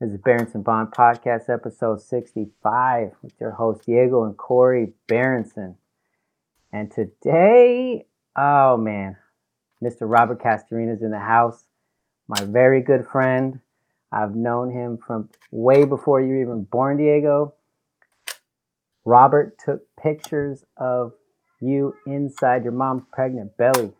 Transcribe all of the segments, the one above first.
This is Berenson Bond Podcast, episode 65, with your host Diego and Corey Berenson. And today, oh man, Mr. Robert Castorina is in the house. My very good friend. I've known him from way before you were even born, Diego. Robert took pictures of you inside your mom's pregnant belly.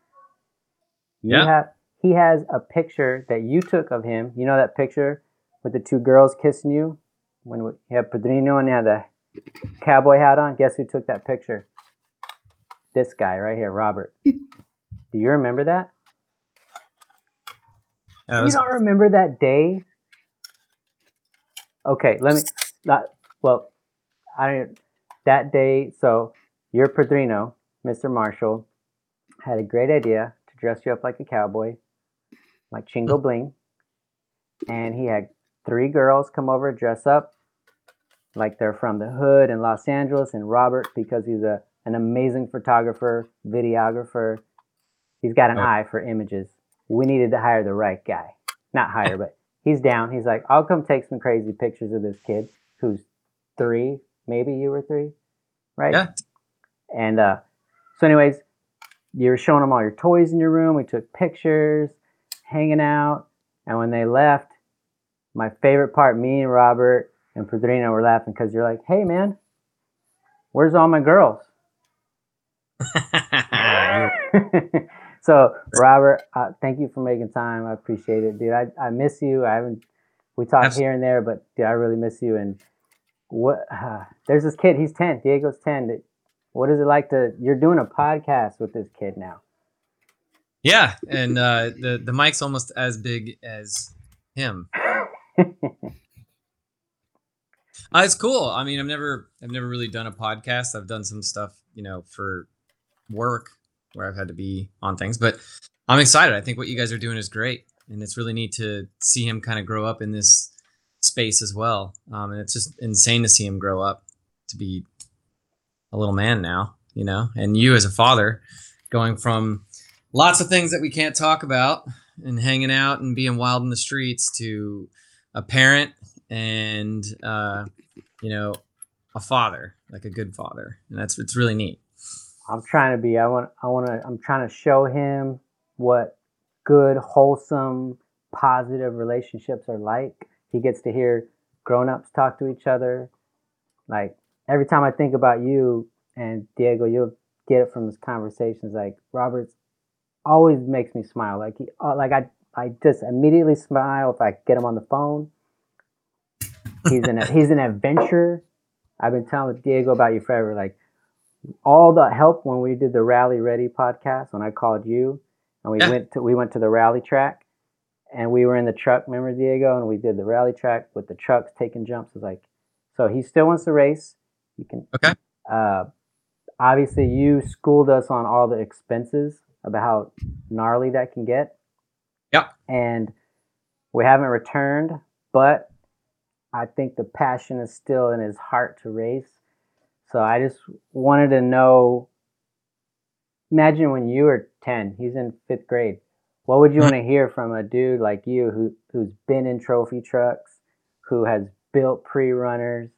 You Yeah. have he has a picture that you took of him. You know that picture with the two girls kissing you when we- you have Padrino and you had the cowboy hat on. Guess who took that picture? This guy right here, Robert. Do you remember that? Yeah, it You don't remember that day? Okay, let me. Not, well, I don't. That day, so your Padrino, Mr. Marshall, had a great idea to dress you up like a cowboy, like Chingo Bling, and he had three girls come over dress up like they're from the hood in Los Angeles, and Robert because he's a an amazing photographer, videographer. He's got an Oh. eye for images. We needed to hire the right guy. Not hire, but he's down. He's like, I'll come take some crazy pictures of this kid who's three. Maybe you were three, right? yeah. And uh, so, anyways, you were showing them all your toys in your room. We took pictures, hanging out. And when they left, my favorite part, me and Robert and Padrino were laughing because you're like, hey, man, where's all my girls? so, Robert, uh, thank you for making time. I appreciate it, dude. I, I miss you. I haven't, we talk Abs- here and there, but dude, I really miss you. And what, uh, there's this kid, he's 10, Diego's 10. that- What is it like to, you're doing a podcast with this kid now. yeah, and uh, the the mic's almost as big as him. Uh, it's cool. I mean, I've never I've never really done a podcast. I've done some stuff, you know, for work where I've had to be on things, but I'm excited. I think what you guys are doing is great, and it's really neat to see him kind of grow up in this space as well. Um, and it's just insane to see him grow up to be a little man now, you know, and you as a father going from lots of things that we can't talk about and hanging out and being wild in the streets to a parent and uh, you know a father like a good father and that's it's really neat I'm trying to be. I want. I want to. I'm trying to show him what good, wholesome, positive relationships are like. He gets to hear grown-ups talk to each other. Like every time I think about you and Diego, you'll get it from his conversations. Like Robert's always makes me smile. Like he, uh, like I, I just immediately smile if I get him on the phone. He's an he's an adventure. I've been telling Diego about you forever. Like all the help when we did the Rally Ready podcast when I called you and we Yeah. went to we went to the rally track and we were in the truck, remember Diego, and we did the rally track with the trucks taking jumps. It's like so he still wants to race. You can Okay. uh obviously you schooled us on all the expenses about how gnarly that can get. Yep. And we haven't returned, but I think the passion is still in his heart to race. So I just wanted to know imagine when you were 10, he's in fifth grade. What would you want to hear from a dude like you who, who's been in trophy trucks, who has built pre runners,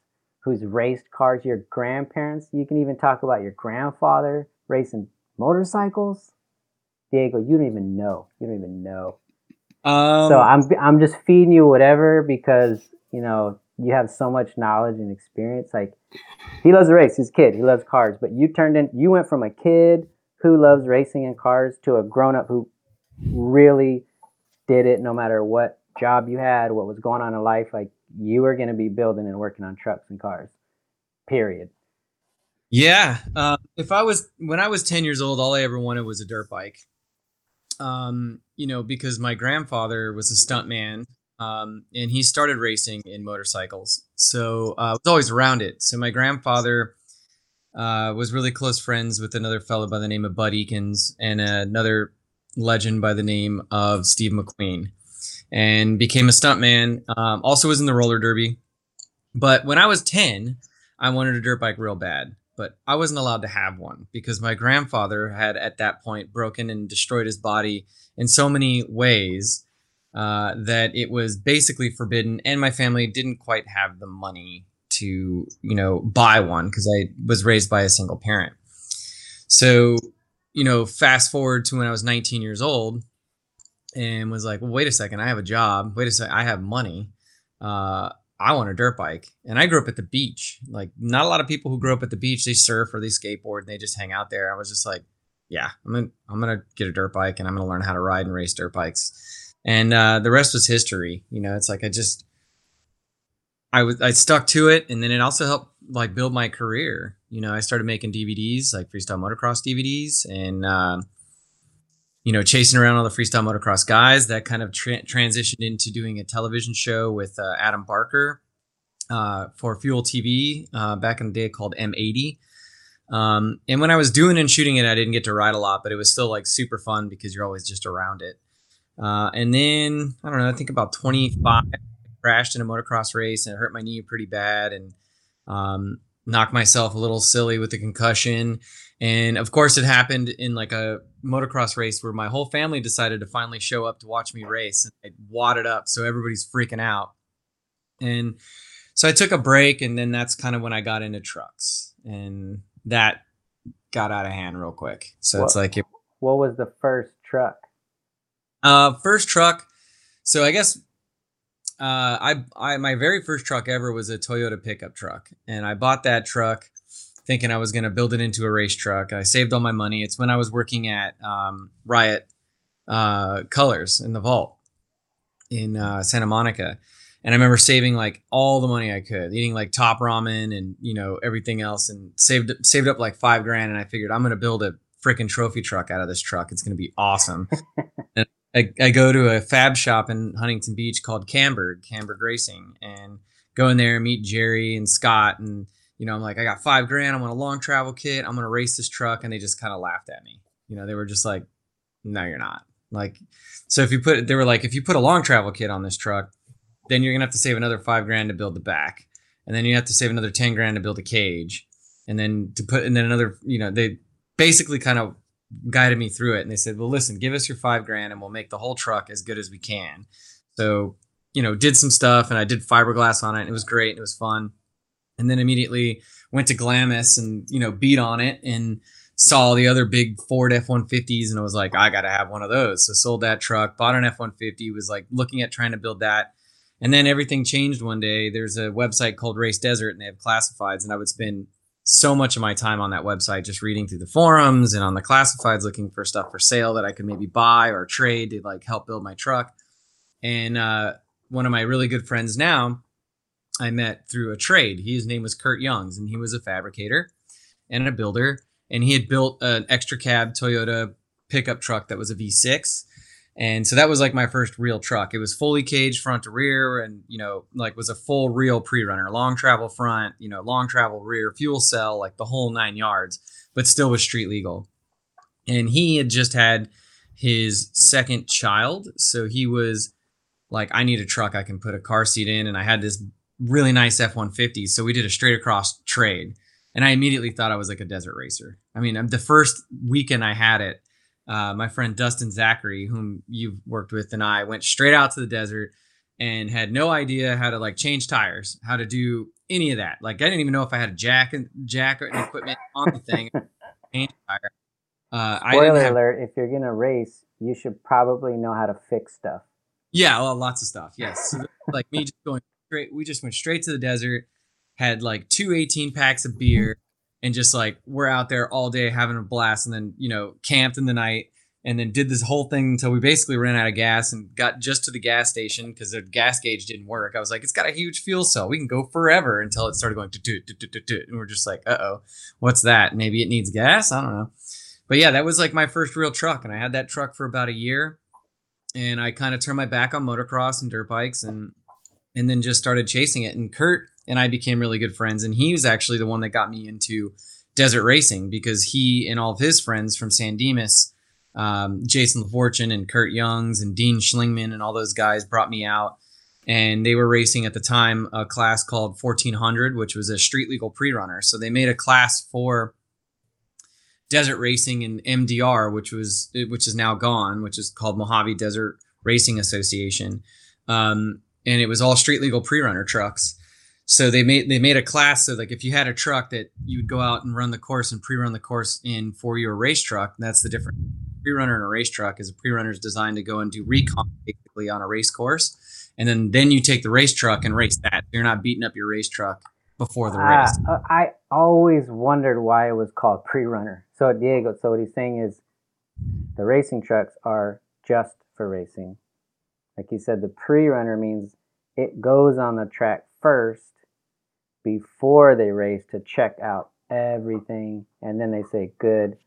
who's raced cars, your grandparents? You can even talk about your grandfather racing motorcycles. Diego, you don't even know. You don't even know um, so I'm I'm just feeding you whatever because you know you have so much knowledge and experience. Like he loves to race. He's a kid. He loves cars. But you turned in. You went from a kid who loves racing and cars to a grown up who really did it. No matter what job you had, what was going on in life, like you were going to be building and working on trucks and cars. Period. Yeah. Um, if I was when I was ten years old, all I ever wanted was a dirt bike. Um, you know, because my grandfather was a stuntman, um, and he started racing in motorcycles, so uh, I was always around it. So my grandfather uh, was really close friends with another fellow by the name of Bud Ekins and another legend by the name of Steve McQueen, and became a stuntman. Um, also was in the roller derby, but when I was ten, I wanted a dirt bike real bad but I wasn't allowed to have one because my grandfather had at that point broken and destroyed his body in so many ways uh, that it was basically forbidden, and my family didn't quite have the money to you know buy one because I was raised by a single parent. So you know, fast forward to when I was 19 years old, and was like, well, wait a second, I have a job. Wait a second, I have money. Uh, I want a dirt bike. And I grew up at the beach. Like, not a lot of people who grew up at the beach, they surf or they skateboard and they just hang out there. I was just like, yeah, I'm gonna I'm gonna get a dirt bike and I'm gonna learn how to ride and race dirt bikes. And uh, the rest was history. You know, it's like I just I was I stuck to it, and then it also helped like build my career. You know, I started making DVDs like freestyle motocross DVDs, and uh, you know, chasing around all the freestyle motocross guys. That kind of tra- transitioned into doing a television show with uh, Adam Barker uh, for Fuel TV uh, back in the day called M80. Um, and when I was doing and shooting it, I didn't get to ride a lot, but it was still like super fun because you're always just around it. Uh, and then I don't know, I think about 25, I crashed in a motocross race and it hurt my knee pretty bad and um, knocked myself a little silly with the concussion. And of course, it happened in like a motocross race where my whole family decided to finally show up to watch me race. And I wadded up, so everybody's freaking out. And so I took a break, and then that's kind of when I got into trucks. And that got out of hand real quick. So what, it's like, it, what was the first truck? Uh, first truck. So I guess uh, I, I my very first truck ever was a Toyota pickup truck, and I bought that truck thinking I was going to build it into a race truck. I saved all my money. It's when I was working at um, Riot uh, Colors in the vault in uh, Santa Monica, and I remember saving like all the money I could, eating like top ramen and you know everything else, and saved saved up like five grand. And I figured I'm gonna build a freaking trophy truck out of this truck. It's gonna be awesome. and I, I go to a fab shop in Huntington Beach called Camburg, Camburg Racing, and go in there and meet Jerry and Scott. And you know, I'm like, I got five grand. I want a long travel kit. I'm gonna race this truck, and they just kind of laughed at me. You know, they were just like, No, you're not. Like, so if you put, they were like, if you put a long travel kit on this truck then you're gonna have to save another five grand to build the back, and then you have to save another ten grand to build a cage, and then to put and then another. You know, they basically kind of guided me through it, and they said, "Well, listen, give us your five grand, and we'll make the whole truck as good as we can." So you know, did some stuff, and I did fiberglass on it, and it was great, and it was fun. And then immediately went to Glamis and you know beat on it and saw the other big Ford F-150s and I was like, I got to have one of those. So sold that truck, bought an F-150, was like looking at trying to build that. And then everything changed one day. There's a website called RaceDezert and they have classifieds. And I would spend so much of my time on that website just reading through the forums and on the classifieds looking for stuff for sale that I could maybe buy or trade to like help build my truck. And uh, one of my really good friends now, I met through a trade. His name was Kurt Youngs and he was a fabricator and a builder. And he had built an extra cab Toyota pickup truck that was a V6 and so that was like my first real truck. It was fully caged front to rear and, you know, like was a full real pre runner, long travel front, you know, long travel rear, fuel cell, like the whole nine yards, but still was street legal. And he had just had his second child. So he was like, I need a truck I can put a car seat in. And I had this really nice F 150. So we did a straight across trade. And I immediately thought I was like a desert racer. I mean, the first weekend I had it, uh, my friend Dustin Zachary, whom you've worked with, and I went straight out to the desert and had no idea how to like change tires, how to do any of that. Like I didn't even know if I had a jack and jack and equipment on the thing. change tire. Uh, Spoiler have, alert! If you're gonna race, you should probably know how to fix stuff. Yeah, well, lots of stuff. Yes, so, like me just going straight. We just went straight to the desert. Had like two 18 packs of beer and just like we're out there all day having a blast and then you know camped in the night and then did this whole thing until we basically ran out of gas and got just to the gas station because the gas gauge didn't work. I was like, it's got a huge fuel cell. We can go forever until it started going to do and we're just like, uh oh, what's that? Maybe it needs gas. I don't know. But yeah, that was like my first real truck, and I had that truck for about a year, and I kind of turned my back on motocross and dirt bikes, and and then just started chasing it. And Kurt and I became really good friends. And he was actually the one that got me into desert racing because he and all of his friends from San Dimas, um, Jason LaFortune and Kurt Youngs and Dean Schlingman and all those guys brought me out. And they were racing at the time a class called 1400, which was a street legal pre runner. So they made a class for desert racing in MDR, which was which is now gone, which is called Mojave Desert Racing Association, um, and it was all street legal pre-runner trucks. So they made they made a class so like if you had a truck that you would go out and run the course and pre-run the course in for your race truck. That's the difference. Pre-runner and a race truck is a pre-runner is designed to go and do recon basically on a race course, and then then you take the race truck and race that. You're not beating up your race truck before the Ah, race. uh, I always wondered why it was called pre-runner. So Diego, so what he's saying is, the racing trucks are just for racing. Like you said, the pre-runner means it goes on the track first before they race to check out everything, and then they say, "Good,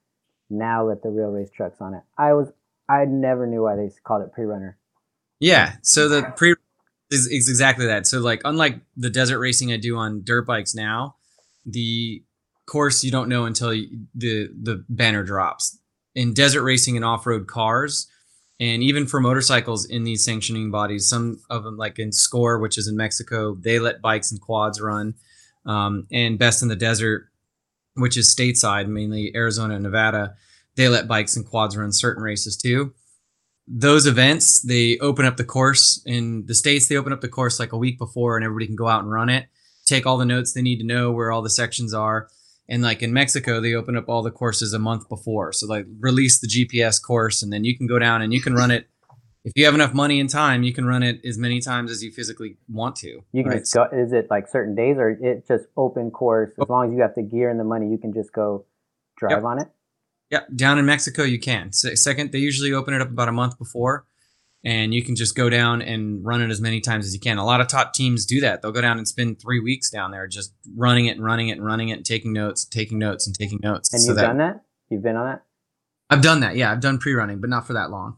now let the real race trucks on it." I was, I never knew why they called it pre-runner. Yeah. So the pre is, is exactly that. So like unlike the desert racing I do on dirt bikes now, the course you don't know until you, the the banner drops. In desert racing and off road cars, and even for motorcycles in these sanctioning bodies, some of them like in Score, which is in Mexico, they let bikes and quads run. Um, and Best in the Desert, which is stateside, mainly Arizona and Nevada, they let bikes and quads run certain races too those events they open up the course in the states they open up the course like a week before and everybody can go out and run it take all the notes they need to know where all the sections are and like in mexico they open up all the courses a month before so like release the gps course and then you can go down and you can run it if you have enough money and time you can run it as many times as you physically want to You can right? just go. Is it like certain days, or it just open course? As oh. long as you have the gear and the money, you can just go drive Yep. on it. Yeah, down in Mexico you can. Se- Second, they usually open it up about a month before, and you can just go down and run it as many times as you can. A lot of top teams do that. They'll go down and spend three weeks down there just running it and running it and running it and taking notes, taking notes and taking notes. And So you've that- done that. You've been on that. I've done that. Yeah, I've done pre-running, but not for that long.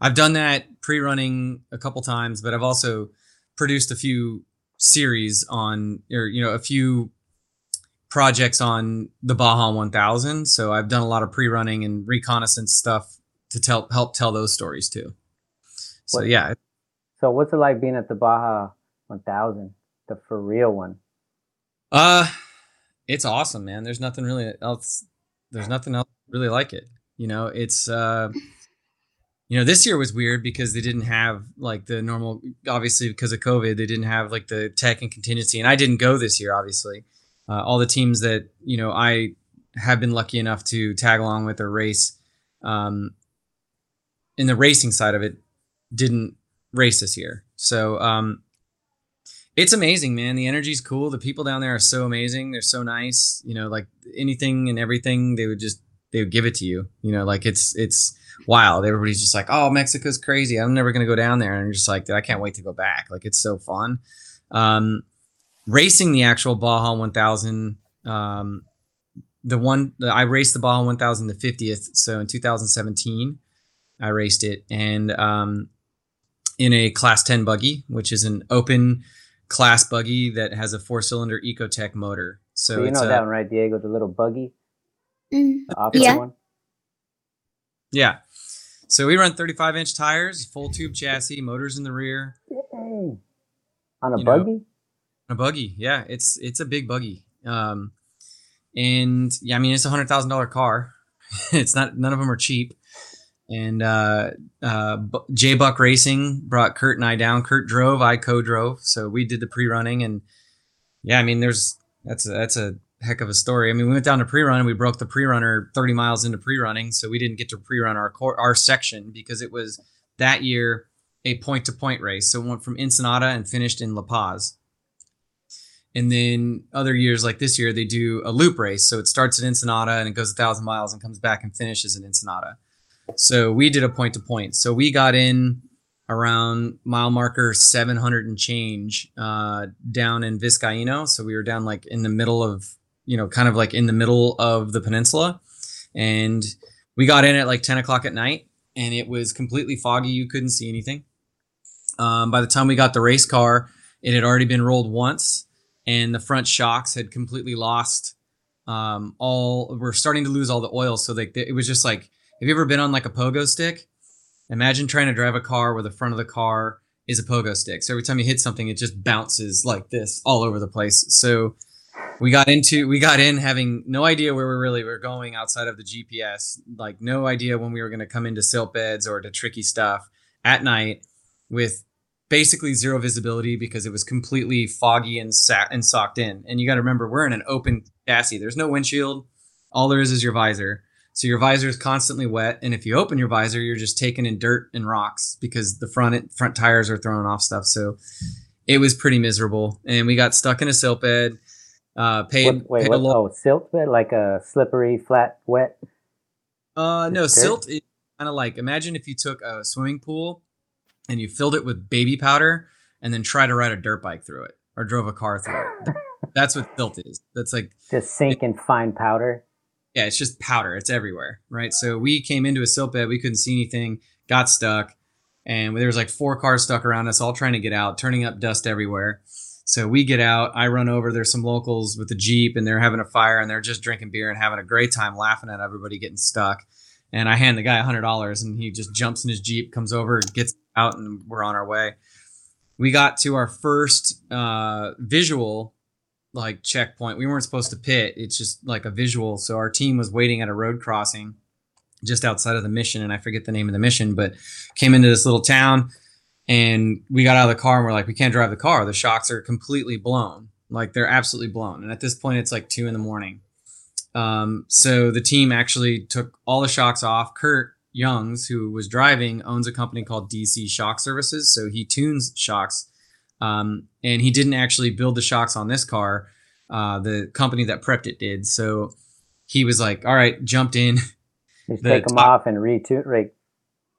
I've done that pre-running a couple times, but I've also produced a few series on, or you know, a few projects on the Baja 1000. So I've done a lot of pre-running and reconnaissance stuff to tell help tell those stories too. So What- yeah, So what's it like being at the Baja 1000, the for real one? Uh it's awesome, man. There's nothing really else there's nothing else really like it. You know, it's uh you know, this year was weird because they didn't have like the normal obviously because of COVID, they didn't have like the tech and contingency and I didn't go this year obviously. Uh, all the teams that, you know, I have been lucky enough to tag along with or race um in the racing side of it didn't race this year. So, um it's amazing, man. The energy's cool. The people down there are so amazing. They're so nice. You know, like anything and everything, they would just they would give it to you. You know, like it's it's wild. Everybody's just like, oh, Mexico's crazy. I'm never gonna go down there. And you're just like, "Dude, I can't wait to go back. Like it's so fun. Um, racing the actual Baja 1000. Um, the one I raced the Baja 1000 the 50th. So in 2017, I raced it and um, in a Class 10 buggy, which is an open class buggy that has a four cylinder Ecotec motor. So, So you it's know a, that one, right, Diego? The little buggy, Mm. the off Yeah. one. yeah. So we run 35 inch tires, full tube chassis, motors in the rear, Dang. On a You know, buggy? a buggy. Yeah, it's it's a big buggy. Um, and yeah, I mean it's a hundred thousand dollar car. it's not none of them are cheap. And uh, uh, J Buck Racing brought Kurt and I down. Kurt drove, I co-drove, so we did the pre-running. And yeah, I mean, there's that's a, that's a heck of a story. I mean, we went down to pre-run and we broke the pre-runner 30 miles into pre-running, so we didn't get to pre-run our cor- our section because it was that year a point-to-point race. So it went from Ensenada and finished in La Paz. And then other years like this year, they do a loop race. So it starts at Ensenada and it goes a thousand miles and comes back and finishes in Ensenada. So we did a point to point. So we got in around mile marker 700 and change uh, down in Vizcaíno. So we were down like in the middle of, you know, kind of like in the middle of the peninsula. And we got in at like 10 o'clock at night and it was completely foggy. You couldn't see anything. Um, by the time we got the race car, it had already been rolled once and the front shocks had completely lost um, all, we're starting to lose all the oil. So like it was just like, have you ever been on like a pogo stick? Imagine trying to drive a car where the front of the car is a pogo stick. So every time you hit something, it just bounces like this all over the place. So we got into we got in having no idea where we really were going outside of the GPS, like no idea when we were going to come into silt beds or to tricky stuff at night with basically zero visibility because it was completely foggy and sat and socked in. And you got to remember we're in an open chassis. There's no windshield. All there is is your visor. So your visor is constantly wet, and if you open your visor, you're just taking in dirt and rocks because the front front tires are throwing off stuff. So it was pretty miserable, and we got stuck in a silt bed. Uh, paid, What, wait, paid what? Oh, silt bed, like a slippery, flat, wet. Uh, no, Dirt? silt is kind of like imagine if you took a swimming pool and you filled it with baby powder and then tried to ride a dirt bike through it or drove a car through it. That's what silt is. That's like Just sink in fine powder. Yeah, it's just powder. It's everywhere, right? So we came into a silt bed, we couldn't see anything, got stuck, and there was like four cars stuck around us, all trying to get out, turning up dust everywhere. So we get out. I run over. There's some locals with a jeep, and they're having a fire, and they're just drinking beer and having a great time, laughing at everybody getting stuck. And I hand the guy a hundred dollars, and he just jumps in his jeep, comes over, gets out, and we're on our way. We got to our first uh, visual like checkpoint. We weren't supposed to pit. It's just like a visual. So our team was waiting at a road crossing just outside of the mission, and I forget the name of the mission, but came into this little town and we got out of the car and we're like, we can't drive the car. The shocks are completely blown. Like they're absolutely blown. And at this point, it's like two in the morning. Um, so the team actually took all the shocks off. Kurt Youngs, who was driving, owns a company called DC Shock Services. So he tunes shocks. Um, and he didn't actually build the shocks on this car. Uh, the company that prepped it did. So he was like, all right, jumped in, Just The take them top- off and retune. Like,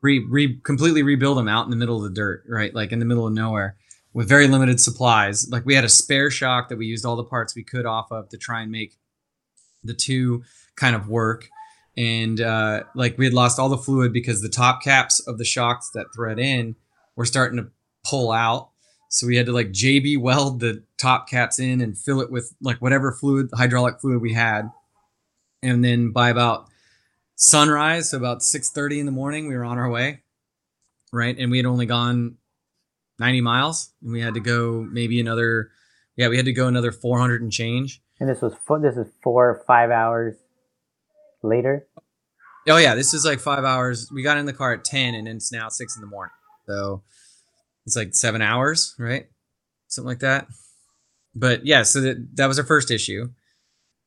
re, re completely rebuild them out in the middle of the dirt, right? Like in the middle of nowhere with very limited supplies. Like we had a spare shock that we used all the parts we could off of to try and make the two kind of work. And uh, like we had lost all the fluid because the top caps of the shocks that thread in were starting to pull out. So we had to like JB weld the top caps in and fill it with like whatever fluid, hydraulic fluid we had. And then by about sunrise, so about 6:30 in the morning, we were on our way. Right? And we had only gone 90 miles and we had to go maybe another yeah, we had to go another 400 and change. and this was four, this is four or five hours later. Oh yeah, this is like 5 hours. We got in the car at 10 and it's now 6 in the morning. So it's like 7 hours, right? Something like that. But yeah, so that that was our first issue.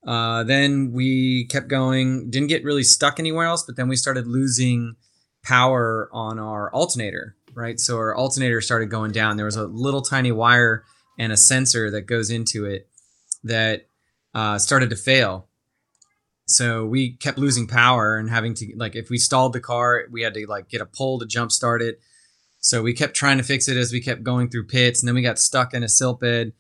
Uh, then we kept going, didn't get really stuck anywhere else, but then we started losing power on our alternator, right? So our alternator started going down. There was a little tiny wire and a sensor that goes into it that uh, started to fail. So we kept losing power and having to like if we stalled the car, we had to like get a pole to jump start it. So we kept trying to fix it as we kept going through pits, and then we got stuck in a silt bed,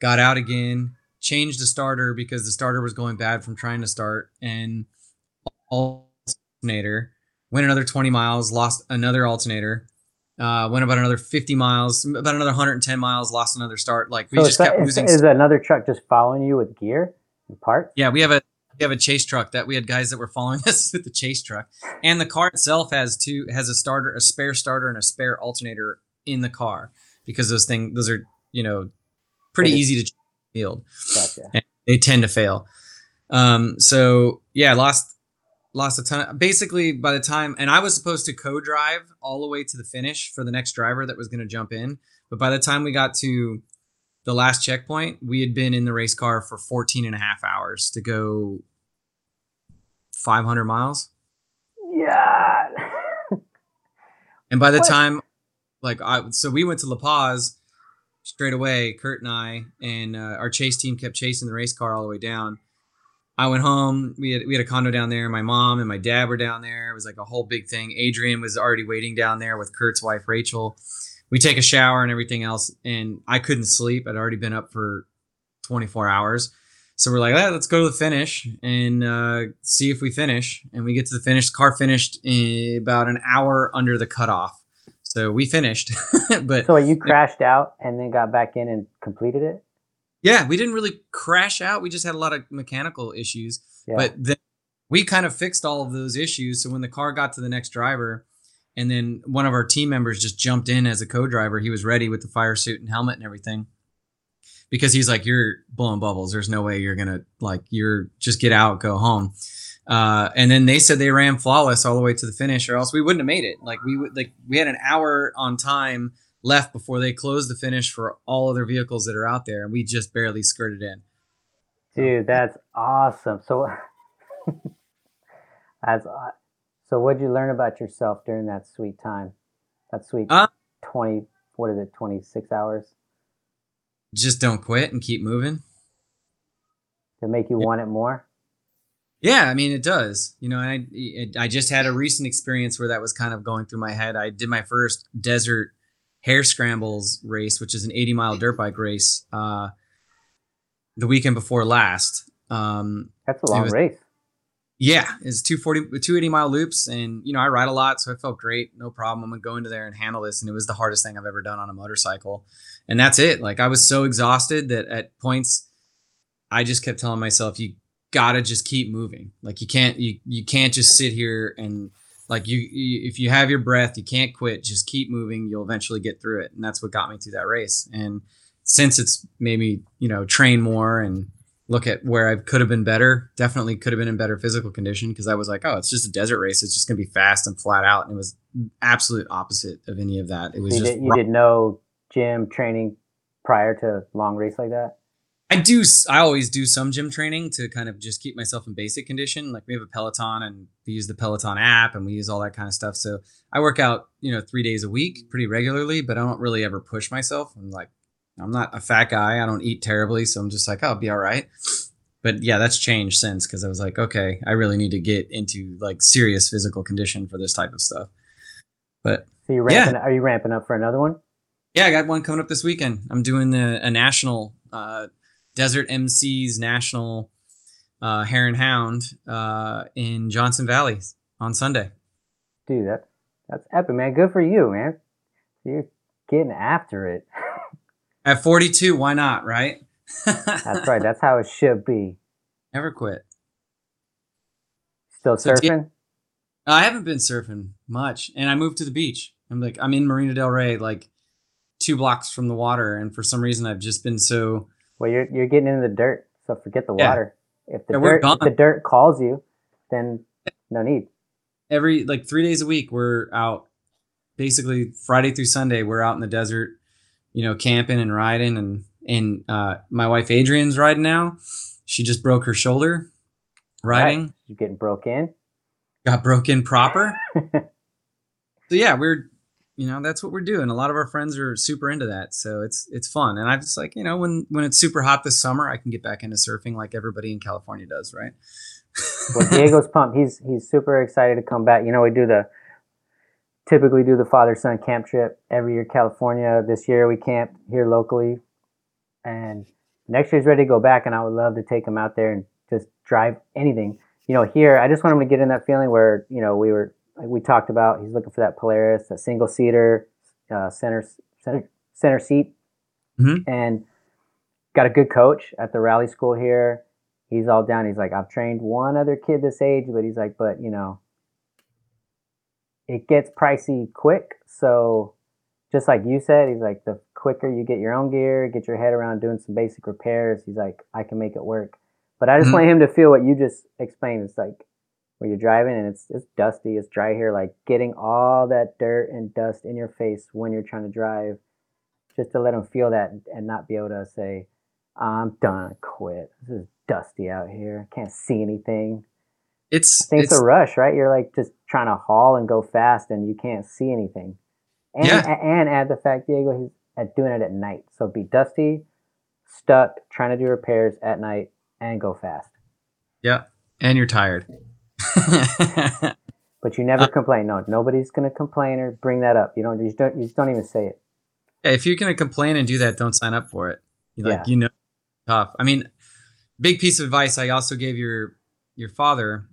got out again, changed the starter because the starter was going bad from trying to start, and alternator went another 20 miles, lost another alternator, uh, went about another 50 miles, about another 110 miles, lost another start. Like we so just kept that, is, losing. is another truck just following you with gear and parts? Yeah, we have a we have a chase truck that we had guys that were following us with the chase truck, and the car itself has two has a starter, a spare starter, and a spare alternator in the car because those things those are you know pretty easy to field. Gotcha. They tend to fail. Um, so yeah, lost lost a ton. Of, basically, by the time and I was supposed to co-drive all the way to the finish for the next driver that was going to jump in, but by the time we got to the last checkpoint, we had been in the race car for 14 and a half hours to go 500 miles. Yeah. And by the What? time, like, I, so we went to La Paz straight away, Kurt and I, and uh, our chase team kept chasing the race car all the way down. I went home. We had, we had a condo down there. My mom and my dad were down there. It was like a whole big thing. Adrian was already waiting down there with Kurt's wife, Rachel. We take a shower and everything else, and I couldn't sleep. I'd already been up for 24 hours. So we're like, "Ah, let's go to the finish and uh, see if we finish. And we get to the finish. The car finished in about an hour under the cutoff. So we finished. but so you crashed out and then got back in and completed it? yeah, we didn't really crash out. We just had a lot of mechanical issues. Yeah. But then we kind of fixed all of those issues. So when the car got to the next driver, and then one of our team members just jumped in as a co-driver, he was ready with the fire suit and helmet and everything. because he's like, you're blowing bubbles. There's no way you're gonna like you're just get out, go home. Uh, and then they said they ran flawless all the way to the finish, or else we wouldn't have made it. Like we would like we had an hour on time left before they closed the finish for all other vehicles that are out there, and we just barely skirted in. Dude, that's awesome. So, that's so. What'd you learn about yourself during that sweet time? That sweet uh, twenty. What is it? Twenty six hours. Just don't quit and keep moving. To make you yeah. want it more. Yeah, I mean it does. You know, I it, I just had a recent experience where that was kind of going through my head. I did my first desert hare scrambles race, which is an 80 mile dirt bike race, uh, the weekend before last. Um, That's a long was, race. Yeah, it's 240, 280 mile loops, and you know I ride a lot, so I felt great, no problem. I'm gonna go into there and handle this, and it was the hardest thing I've ever done on a motorcycle, and that's it. Like I was so exhausted that at points, I just kept telling myself, "You gotta just keep moving. Like you can't, you you can't just sit here and like you, you if you have your breath, you can't quit. Just keep moving. You'll eventually get through it, and that's what got me through that race. And since it's made me, you know, train more and look at where I could have been better. Definitely could have been in better physical condition because I was like, oh, it's just a desert race. It's just going to be fast and flat out. And it was absolute opposite of any of that. It was you just. Did, you did no gym training prior to long race like that? I do. I always do some gym training to kind of just keep myself in basic condition. Like we have a Peloton and we use the Peloton app and we use all that kind of stuff. So I work out, you know, three days a week pretty regularly, but I don't really ever push myself. I'm like, I'm not a fat guy. I don't eat terribly, so I'm just like, oh, I'll be all right. But yeah, that's changed since because I was like, okay, I really need to get into like serious physical condition for this type of stuff. But so you ramping? Yeah. Are you ramping up for another one? Yeah, I got one coming up this weekend. I'm doing the a national uh, Desert MCs National uh, Hare and Hound uh, in Johnson Valley on Sunday. Dude, that that's epic, man. Good for you, man. You're getting after it. At 42, why not, right? That's right. That's how it should be. Never quit. Still surfing? Get, I haven't been surfing much, and I moved to the beach. I'm like, I'm in Marina Del Rey, like two blocks from the water, and for some reason, I've just been so. Well, you're you're getting into the dirt, so forget the yeah. water. If the yeah, dirt if the dirt calls you, then no need. Every like three days a week, we're out. Basically, Friday through Sunday, we're out in the desert you know, camping and riding and and uh, my wife Adrian's riding now. She just broke her shoulder riding. Right. You getting broke in? Got broken proper. so yeah, we're you know that's what we're doing. A lot of our friends are super into that, so it's it's fun. And I just like you know when when it's super hot this summer, I can get back into surfing like everybody in California does, right? well, Diego's pumped. He's he's super excited to come back. You know, we do the typically do the father son camp trip every year California. This year we camped here locally, and next year's ready to go back. And I would love to take him out there and just drive anything. You know, here I just want him to get in that feeling where you know we were like we talked about. He's looking for that Polaris, a single seater, uh, center center center seat, mm-hmm. and got a good coach at the rally school here. He's all down. He's like, I've trained one other kid this age, but he's like, but you know, it gets pricey quick. So just like you said, he's like the quicker you get your own gear, get your head around doing some basic repairs, he's like, I can make it work. But I just mm-hmm. want him to feel what you just explained. It's like when you're driving and it's it's dusty, it's dry here, like getting all that dirt and dust in your face when you're trying to drive, just to let him feel that and not be able to say, I'm done, I quit. This is dusty out here. I can't see anything it's it's, it's, a rush, right? You're like just trying to haul and go fast, and you can't see anything. And yeah. and add the fact, Diego, he's at doing it at night, so be dusty, stuck, trying to do repairs at night, and go fast. Yeah, and you're tired. but you never uh, complain. No, nobody's gonna complain or bring that up. You don't. You just don't. You just don't even say it. Yeah, if you're gonna complain and do that, don't sign up for it. You like yeah. you know, tough. I mean, big piece of advice I also gave your your father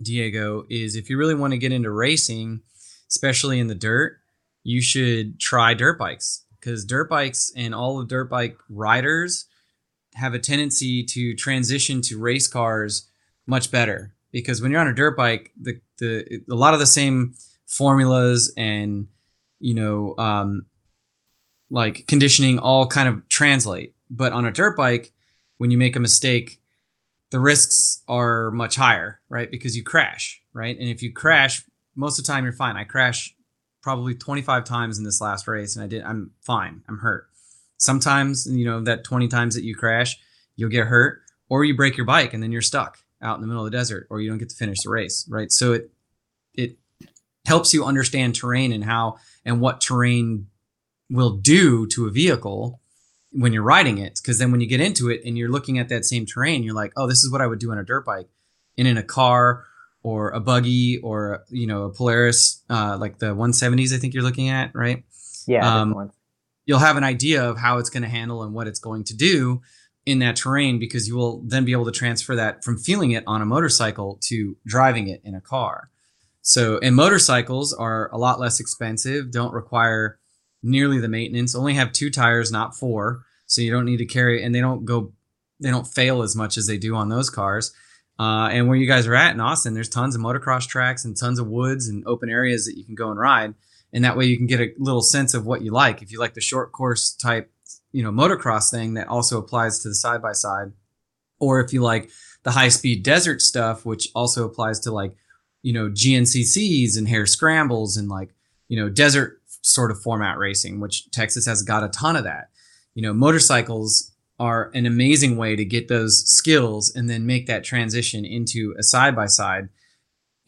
Diego, is if you really want to get into racing, especially in the dirt, you should try dirt bikes. Because dirt bikes and all the dirt bike riders have a tendency to transition to race cars much better. Because when you're on a dirt bike the the a lot of the same formulas and you know um, like conditioning all kind of translate. But on a dirt bike, when you make a mistake, the risks are much higher, right? Because you crash, right? And if you crash, most of the time you're fine. I crashed probably 25 times in this last race and I did I'm fine. I'm hurt. Sometimes, you know, that 20 times that you crash, you'll get hurt or you break your bike and then you're stuck out in the middle of the desert or you don't get to finish the race, right? So it it helps you understand terrain and how and what terrain will do to a vehicle when you're riding it because then when you get into it and you're looking at that same terrain you're like oh this is what i would do on a dirt bike. And in a car or a buggy or you know a polaris uh, like the 170s i think you're looking at right? Yeah um, you'll have an idea of how it's going to handle and what it's going to do in that terrain because you will then be able to transfer that from feeling it on a motorcycle to driving it in a car. So and motorcycles are a lot less expensive don't require nearly the maintenance. Only have two tires, not four, so you don't need to carry. And they don't go, they don't fail as much as they do on those cars. Uh, and where you guys are at in Austin, there's tons of motocross tracks and tons of woods and open areas that you can go and ride. And that way you can get a little sense of what you like. If you like the short course type, you know, motocross thing that also applies to the side by side, or if you like the high speed desert stuff, which also applies to like, you know, GNCCs and hare scrambles and like, you know, desert sort of format racing, which Texas has got a ton of that. You know, motorcycles are an amazing way to get those skills and then make that transition into a side by side.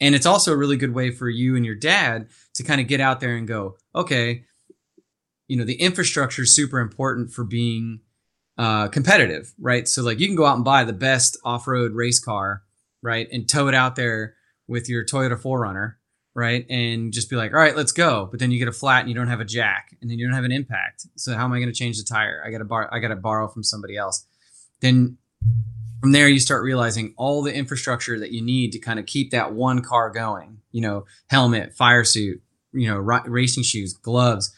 And it's also a really good way for you and your dad to kind of get out there and go, okay, you know, the infrastructure is super important for being uh, competitive, right? So, like, you can go out and buy the best off road race car, right? And tow it out there with your Toyota 4Runner right? And just be like, all right, let's go. But then you get a flat and you don't have a jack, and then you don't have an impact. So how am I going to change the tire? I got to bar, I got to borrow from somebody else. Then from there, you start realizing all the infrastructure that you need to kind of keep that one car going. You know, helmet, fire suit, you know, r- racing shoes, gloves,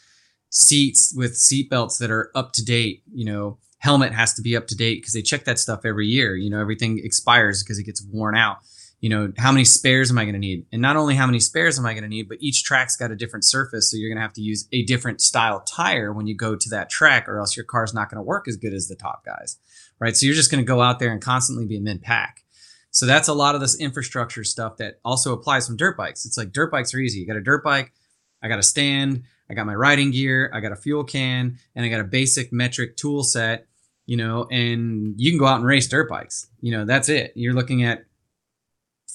seats with seat belts that are up to date. You know, helmet has to be up to date because they check that stuff every year. You know, everything expires because it gets worn out you know, how many spares am I going to need? And not only how many spares am I going to need, but each track's got a different surface. So you're going to have to use a different style tire when you go to that track, or else your car's not going to work as good as the top guys, right? So you're just going to go out there and constantly be a mid pack. So that's a lot of this infrastructure stuff that also applies from dirt bikes. It's like dirt bikes are easy. You got a dirt bike, I got a stand, I got my riding gear, I got a fuel can, and I got a basic metric tool set, you know, and you can go out and race dirt bikes. You know, that's it. You're looking at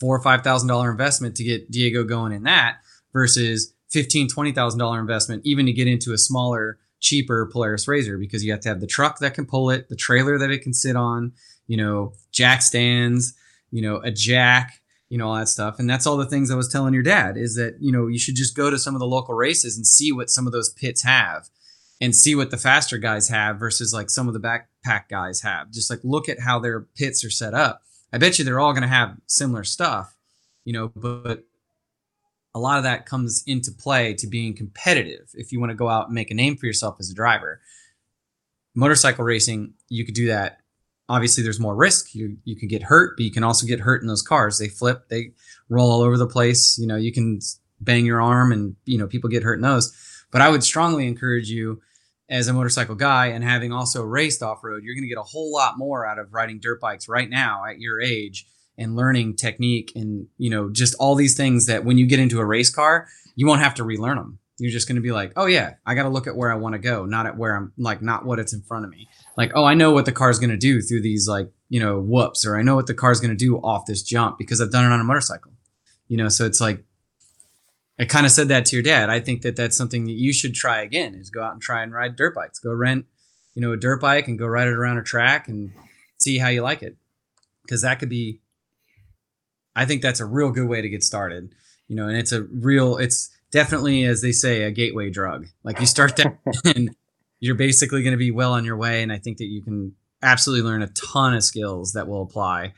four or five thousand dollar investment to get Diego going in that versus fifteen twenty thousand dollar investment even to get into a smaller cheaper Polaris RZR because you have to have the truck that can pull it, the trailer that it can sit on, you know, jack stands, you know, a jack, you know, all that stuff. And that's all the things I was telling your dad is that, you know, you should just go to some of the local races and see what some of those pits have and see what the faster guys have versus like some of the backpack guys have. Just like look at how their pits are set up I bet you they're all going to have similar stuff, you know, but a lot of that comes into play to being competitive if you want to go out and make a name for yourself as a driver. Motorcycle racing, you could do that. Obviously, there's more risk. You you can get hurt, but you can also get hurt in those cars. They flip, they roll all over the place. You know, you can bang your arm, and you know people get hurt in those. But I would strongly encourage you as a motorcycle guy and having also raced off road, you're going to get a whole lot more out of riding dirt bikes right now at your age and learning technique and you know just all these things that when you get into a race car, you won't have to relearn them. You're just going to be like, oh yeah, I got to look at where I want to go, not at where I'm like, not what it's in front of me. Like, oh, I know what the car's going to do through these like you know whoops, or I know what the car's going to do off this jump because I've done it on a motorcycle. You know, so it's like I kind of said that to your dad. I think that that's something that you should try again is go out and try and ride dirt bikes. Go rent, you know, a dirt bike and go ride it around a track and see how you like it. Cause that could be, I think that's a real good way to get started, you know, and it's a real, it's definitely, as they say, a gateway drug. Like you start that and you're basically going to be well on your way. And I think that you can absolutely learn a ton of skills that will apply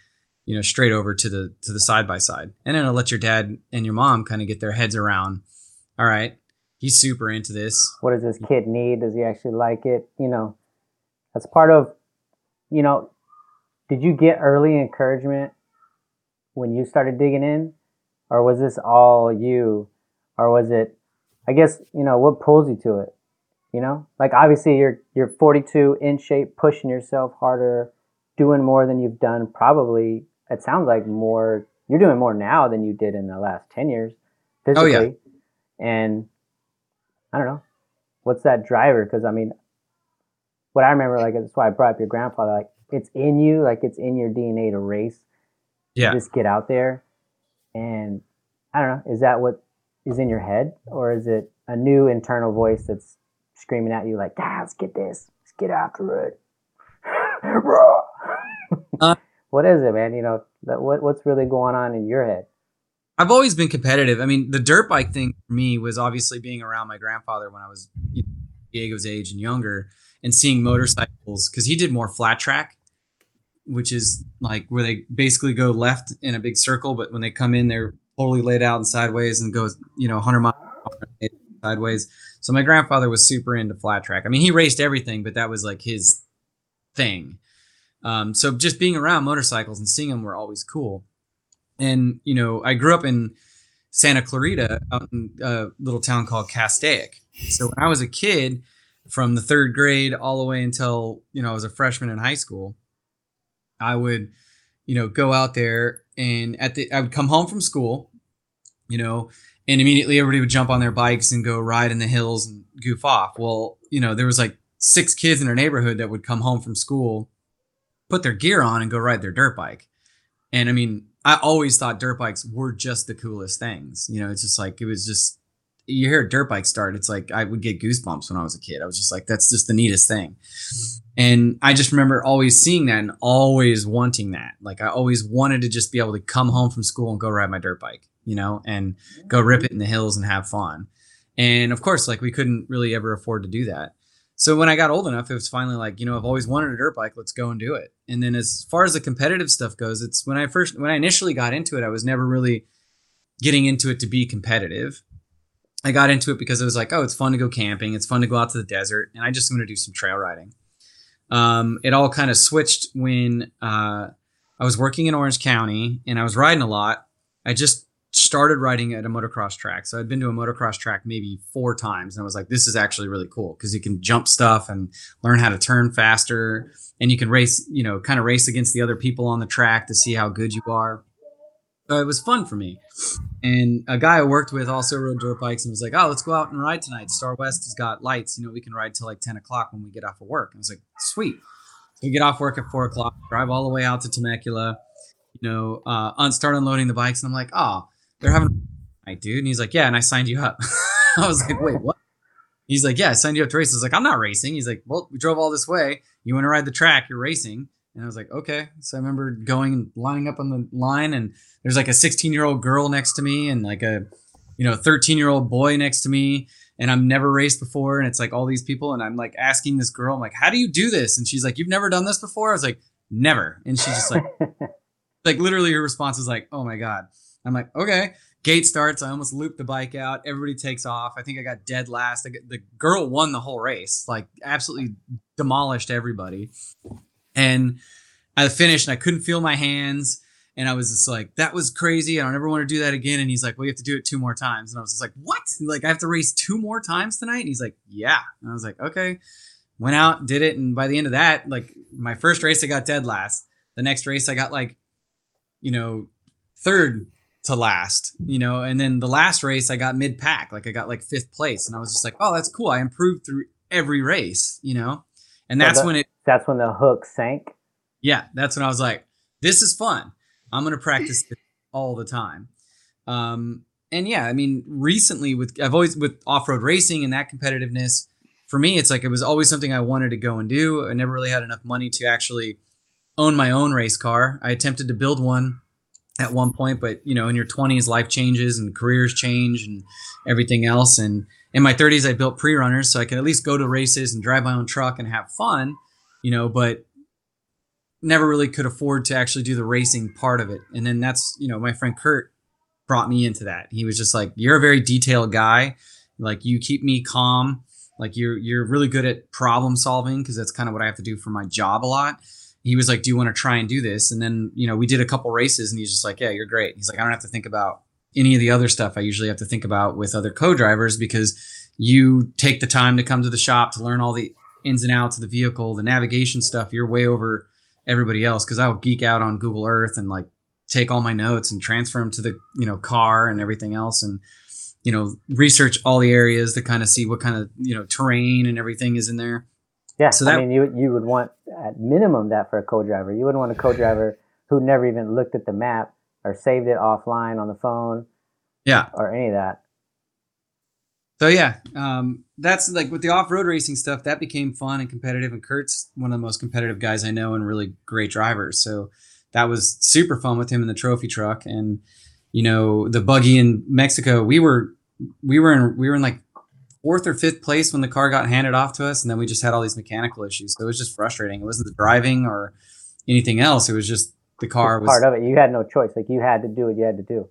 you know straight over to the to the side by side. And then it'll let your dad and your mom kind of get their heads around all right he's super into this. What does this kid need? Does he actually like it? You know that's part of you know did you get early encouragement when you started digging in? Or was this all you? Or was it i guess you know what pulls you to it? You know, like obviously you're you're 42 in shape, pushing yourself harder, doing more than you've done. Probably it sounds like more. You're doing more now than you did in the last 10 years physically. Oh, yeah. And I don't know what's that driver because I mean, what I remember like that's why I brought up your grandfather. Like it's in you, like it's in your DNA to race. Yeah. just get out there, and I don't know. Is that what is in your head, or is it a new internal voice that's screaming at you like, ah, let's get this, let's get after it. uh, what is it, man? You know, that, what what's really going on in your head? I've always been competitive. I mean, the dirt bike thing for me was obviously being around my grandfather when I was you know, Diego's age and younger, and seeing motorcycles because he did more flat track, which is like where they basically go left in a big circle, but when they come in, they're totally laid out and sideways and goes, you know, 100 miles sideways. So my grandfather was super into flat track. I mean, he raced everything, but that was like his thing. Um, so just being around motorcycles and seeing them were always cool. And you know, I grew up in Santa Clarita, out in a little town called Castaic. So when I was a kid, from the third grade all the way until you know I was a freshman in high school, I would, you know, go out there and at the I would come home from school, you know, and immediately everybody would jump on their bikes and go ride in the hills and goof off. Well, you know, there was like six kids in our neighborhood that would come home from school, put their gear on and go ride their dirt bike. And I mean, I always thought dirt bikes were just the coolest things. You know, it's just like it was just you hear a dirt bike start, it's like I would get goosebumps when I was a kid. I was just like, that's just the neatest thing. And I just remember always seeing that and always wanting that. Like I always wanted to just be able to come home from school and go ride my dirt bike, you know, and go rip it in the hills and have fun. And of course, like we couldn't really ever afford to do that. So when I got old enough, it was finally like, you know, I've always wanted a dirt bike. Let's go and do it. And then as far as the competitive stuff goes, it's when I first, when I initially got into it, I was never really getting into it to be competitive. I got into it because it was like, oh, it's fun to go camping. It's fun to go out to the desert. And I just want to do some trail riding. Um, it all kind of switched when uh, I was working in Orange County and I was riding a lot. I just started riding at a motocross track. So I'd been to a motocross track maybe four times. And I was like, this is actually really cool because you can jump stuff and learn how to turn faster. And you can race, you know, kind of race against the other people on the track to see how good you are. So it was fun for me. And a guy I worked with also rode dirt bikes and was like, "Oh, let's go out and ride tonight. Star West has got lights. You know, we can ride till like ten o'clock when we get off of work." And I was like, "Sweet." So we get off work at four o'clock, drive all the way out to Temecula. You know, uh, start unloading the bikes, and I'm like, "Oh, they're having a night, dude." And he's like, "Yeah," and I signed you up. I was like, "Wait, what?" He's like, "Yeah, I signed you up to race." I was like, "I'm not racing." He's like, "Well, we drove all this way. You want to ride the track? You're racing." And I was like, okay. So I remember going and lining up on the line, and there's like a 16 year old girl next to me, and like a, you know, 13 year old boy next to me, and I've never raced before, and it's like all these people, and I'm like asking this girl, I'm like, how do you do this? And she's like, you've never done this before? I was like, never. And she's just like, like literally her response is like, oh my god. I'm like, okay. Gate starts. I almost looped the bike out. Everybody takes off. I think I got dead last. The girl won the whole race, like absolutely demolished everybody. And I finished and I couldn't feel my hands. And I was just like, that was crazy. I don't ever want to do that again. And he's like, well, you have to do it two more times. And I was just like, what? Like, I have to race two more times tonight? And he's like, yeah. And I was like, okay. Went out, did it. And by the end of that, like, my first race, I got dead last. The next race, I got like, you know, third to last, you know. And then the last race, I got mid pack. Like, I got like fifth place. And I was just like, oh, that's cool. I improved through every race, you know. And that's when it. That's when the hook sank yeah, that's when I was like, this is fun. I'm going to practice all the time. Um, and yeah, I mean, recently with I've always with off-road racing and that competitiveness, for me, it's like it was always something I wanted to go and do. I never really had enough money to actually own my own race car. I attempted to build one at one point, but you know, in your 20s, life changes and careers change and everything else. And in my 30s, I built pre-runners so I could at least go to races and drive my own truck and have fun. You know, but never really could afford to actually do the racing part of it. And then that's, you know, my friend Kurt brought me into that. He was just like, "You're a very detailed guy. Like you keep me calm. Like you're you're really good at problem solving because that's kind of what I have to do for my job a lot." He was like, "Do you want to try and do this?" And then, you know, we did a couple races and he's just like, "Yeah, you're great." He's like, "I don't have to think about any of the other stuff I usually have to think about with other co-drivers because you take the time to come to the shop to learn all the ins and outs of the vehicle, the navigation stuff. You're way over everybody else because I'll geek out on Google Earth and like take all my notes and transfer them to the you know car and everything else and you know research all the areas to kind of see what kind of you know terrain and everything is in there. Yeah, so that, I mean, you you would want at minimum that for a co-driver. You wouldn't want a co-driver who never even looked at the map or saved it offline on the phone. Yeah, or any of that. So yeah, um, that's like with the off-road racing stuff. That became fun and competitive, and Kurt's one of the most competitive guys I know and really great drivers. So that was super fun with him in the trophy truck, and you know the buggy in Mexico. We were we were in we were in like fourth or fifth place when the car got handed off to us, and then we just had all these mechanical issues. So it was just frustrating. It wasn't the driving or anything else. It was just the car was part of it. You had no choice. Like you had to do what you had to do.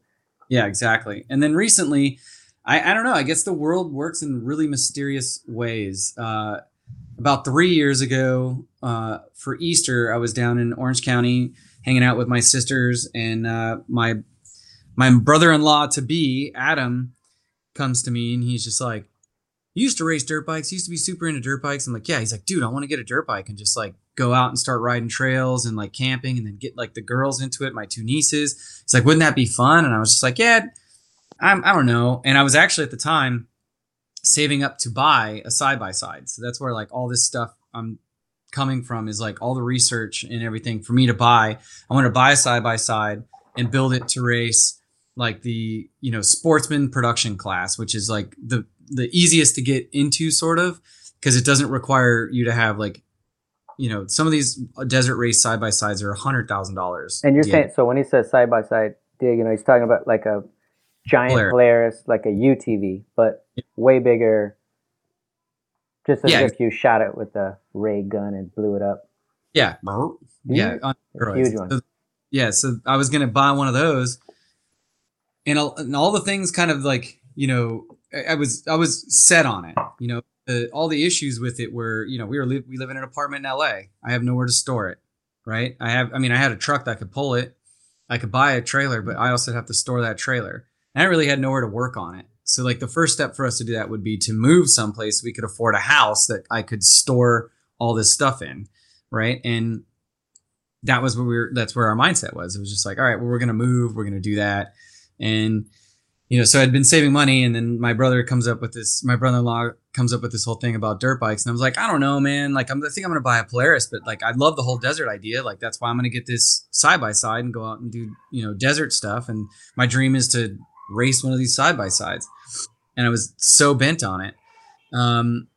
Yeah, exactly. And then recently, I, I don't know. I guess the world works in really mysterious ways. Uh, about three years ago, uh, for Easter, I was down in Orange County hanging out with my sisters and uh, my my brother-in-law to be Adam comes to me and he's just like, "You used to race dirt bikes. Used to be super into dirt bikes." I'm like, "Yeah." He's like, "Dude, I want to get a dirt bike and just like go out and start riding trails and like camping and then get like the girls into it. My two nieces. He's like, "Wouldn't that be fun?" And I was just like, "Yeah." I'm, I don't know. And I was actually at the time saving up to buy a side by side. So that's where like all this stuff I'm coming from is like all the research and everything for me to buy. I want to buy a side by side and build it to race like the you know sportsman production class, which is like the the easiest to get into sort of because it doesn't require you to have like you know some of these desert race side by sides are a hundred thousand dollars. And you're saying so when he says side by side dig, you know he's talking about like a giant Polaris, Polaris like a UTV, but way bigger. Just as yeah. if you shot it with a ray gun and blew it up. Yeah, yeah, huge one. So, yeah, so I was gonna buy one of those, and, and all the things kind of like you know I was I was set on it. You know, the, all the issues with it were you know we were li- we live in an apartment in L.A. I have nowhere to store it. Right. I have I mean I had a truck that could pull it. I could buy a trailer, but I also have to store that trailer. And I really had nowhere to work on it. So like the first step for us to do that would be to move someplace we could afford a house that I could store all this stuff in, right? And that was where we were that's where our mindset was. It was just like, all right, well we're to move, we're to do that. And you know, so I'd been saving money and then my brother comes up with this my brother-in-law comes up with this whole thing about dirt bikes and I was like, I don't know, man. Like I'm, I think I'm going to buy a Polaris, but like I love the whole desert idea. Like that's why I'm going to get this side by side and go out and do, you know, desert stuff and my dream is to race one of these side by sides, and I was so bent on it. Um,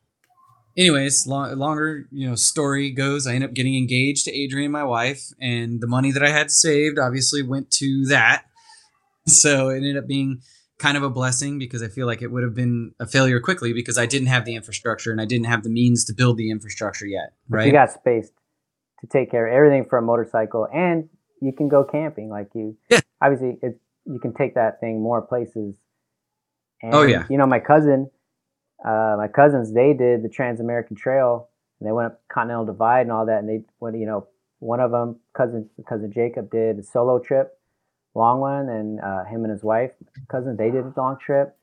anyways, long, longer you know story goes. I end up getting engaged to Adrian, my wife, and the money that I had saved obviously went to that. So it ended up being kind of a blessing because I feel like it would have been a failure quickly because I didn't have the infrastructure and I didn't have the means to build the infrastructure yet. Right? But you got space to take care of everything for a motorcycle, and you can go camping. Like you, yeah. Obviously, it's you can take that thing more places. And, oh yeah. You know, my cousin, uh, my cousins, they did the Trans American Trail, and they went up Continental Divide and all that, and they went. You know, one of them, cousin cousin Jacob, did a solo trip, long one, and uh, him and his wife, cousin, they did a long trip,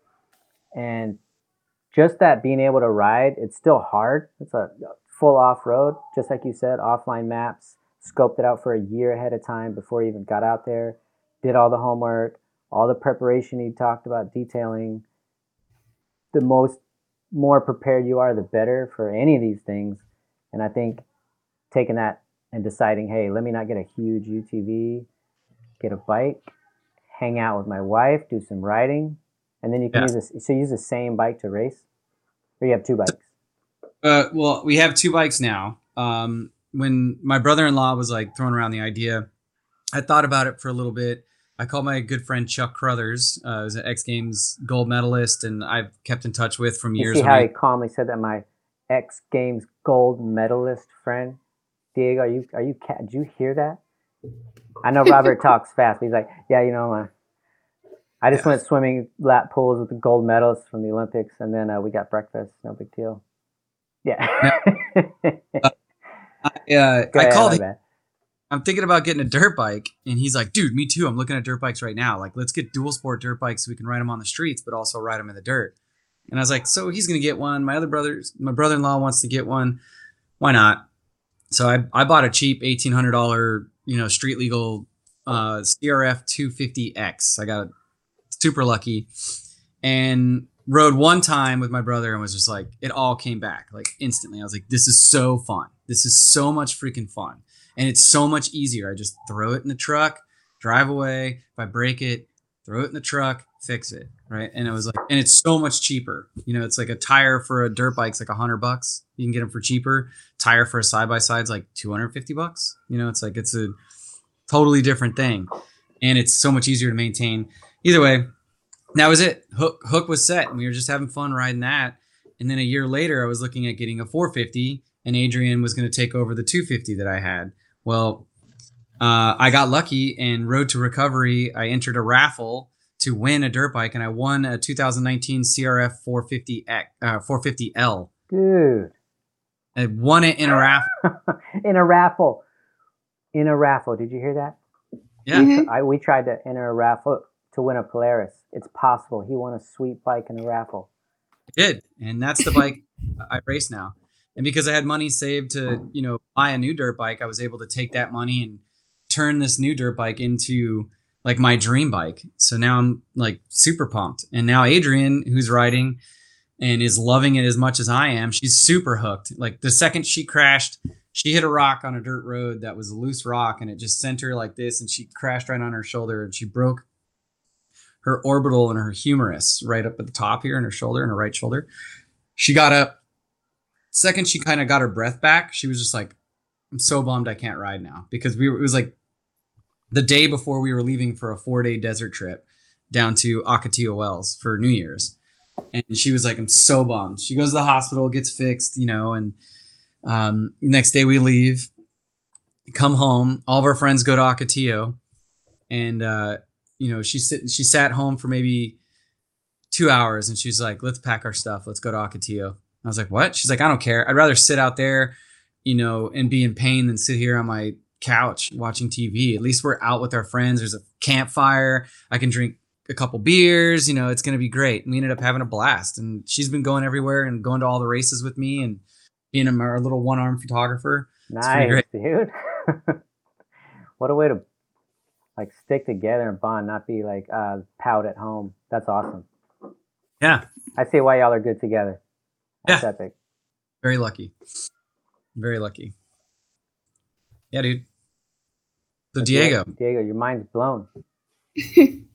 and just that being able to ride, it's still hard. It's a full off road, just like you said, offline maps, scoped it out for a year ahead of time before he even got out there did all the homework, all the preparation he talked about detailing. The most more prepared you are, the better for any of these things. And I think taking that and deciding, hey, let me not get a huge UTV, get a bike, hang out with my wife, do some riding, and then you can yeah. use this. So you use the same bike to race, or you have two bikes. Uh, well, we have two bikes now. Um, when my brother-in-law was like throwing around the idea, I thought about it for a little bit. I called my good friend Chuck Carothers, uh, who's an X Games gold medalist, and I've kept in touch with from years. You see how he calmly said that my X Games gold medalist friend, Diego, are you are you did you hear that? I know Robert talks fast, he's like, yeah, you know, uh, I just went swimming lap pools with the gold medalists from the Olympics, and then uh, we got breakfast. No big deal. Yeah. uh, I, uh, I called. I'm thinking about getting a dirt bike. And he's like, dude, me too. I'm looking at dirt bikes right now. Like, let's get dual sport dirt bikes so we can ride them on the streets, but also ride them in the dirt. And I was like, so he's gonna get one. My other brothers, my brother-in-law wants to get one. Why not? So I, I bought a cheap eighteen hundred dollar, you know, street legal uh, CRF 250X. I got super lucky and rode one time with my brother and was just like, it all came back like instantly. I was like, this is so fun. This is so much freaking fun. And it's so much easier. I just throw it in the truck, drive away. If I break it, throw it in the truck, fix it. Right. And it was like, and it's so much cheaper. You know, it's like a tire for a dirt bike's like a hundred bucks. You can get them for cheaper. Tire for a side by side's like 250 bucks. You know, it's like, it's a totally different thing. And it's so much easier to maintain. Either way, that was it. Hook, hook was set. And we were just having fun riding that. And then a year later, I was looking at getting a 450 and Adrian was going to take over the 250 that I had. Well, uh, I got lucky and Road to Recovery. I entered a raffle to win a dirt bike, and I won a 2019 CRF 450 uh, 450L. Dude, I won it in a raffle. in a raffle. In a raffle. Did you hear that? Yeah. Mhm. I, we tried to enter a raffle to win a Polaris. It's possible. He won a sweet bike in a raffle. I did, and that's the bike I race now. And because I had money saved to, you know, buy a new dirt bike, I was able to take that money and turn this new dirt bike into like my dream bike. So now I'm like super pumped. And now Adrian, who's riding and is loving it as much as I am, she's super hooked. Like the second she crashed, she hit a rock on a dirt road that was a loose rock and it just sent her like this and she crashed right on her shoulder and she broke her orbital and her humerus right up at the top here in her shoulder in her right shoulder. She got up. Second, she kind of got her breath back. She was just like, "I'm so bummed I can't ride now," because we were, it was like the day before we were leaving for a four day desert trip down to Ocotillo Wells for New Year's, and she was like, "I'm so bummed." She goes to the hospital, gets fixed, you know, and um, next day we leave, come home. All of our friends go to Ocotillo, and uh, you know, she sit, she sat home for maybe two hours, and she's like, "Let's pack our stuff. Let's go to Ocotillo." I was like, "What?" She's like, "I don't care. I'd rather sit out there, you know, and be in pain than sit here on my couch watching TV. At least we're out with our friends. There's a campfire. I can drink a couple beers. You know, it's gonna be great." And we ended up having a blast. And she's been going everywhere and going to all the races with me and being a, our little one arm photographer. Nice, dude. what a way to like stick together and bond, not be like uh, pout at home. That's awesome. Yeah, I see why y'all are good together. That's Yeah. epic. very lucky. Very lucky. Yeah, dude. So Diego, Diego, your mind's blown.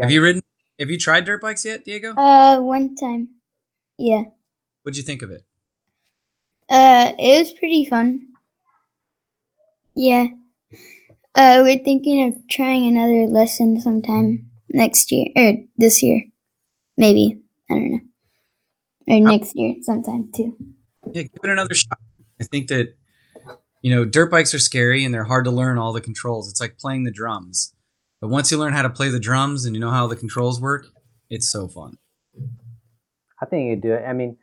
have you ridden? Have you tried dirt bikes yet, Diego? Uh, one time. Yeah. What'd you think of it? Uh, it was pretty fun. Yeah. Uh, we're thinking of trying another lesson sometime next year or this year, maybe. I don't know. Or next year sometime too. Yeah, give it another shot. I think that you know, dirt bikes are scary and they're hard to learn all the controls. It's like playing the drums. But once you learn how to play the drums and you know how the controls work, it's so fun. I think you could do it. I mean,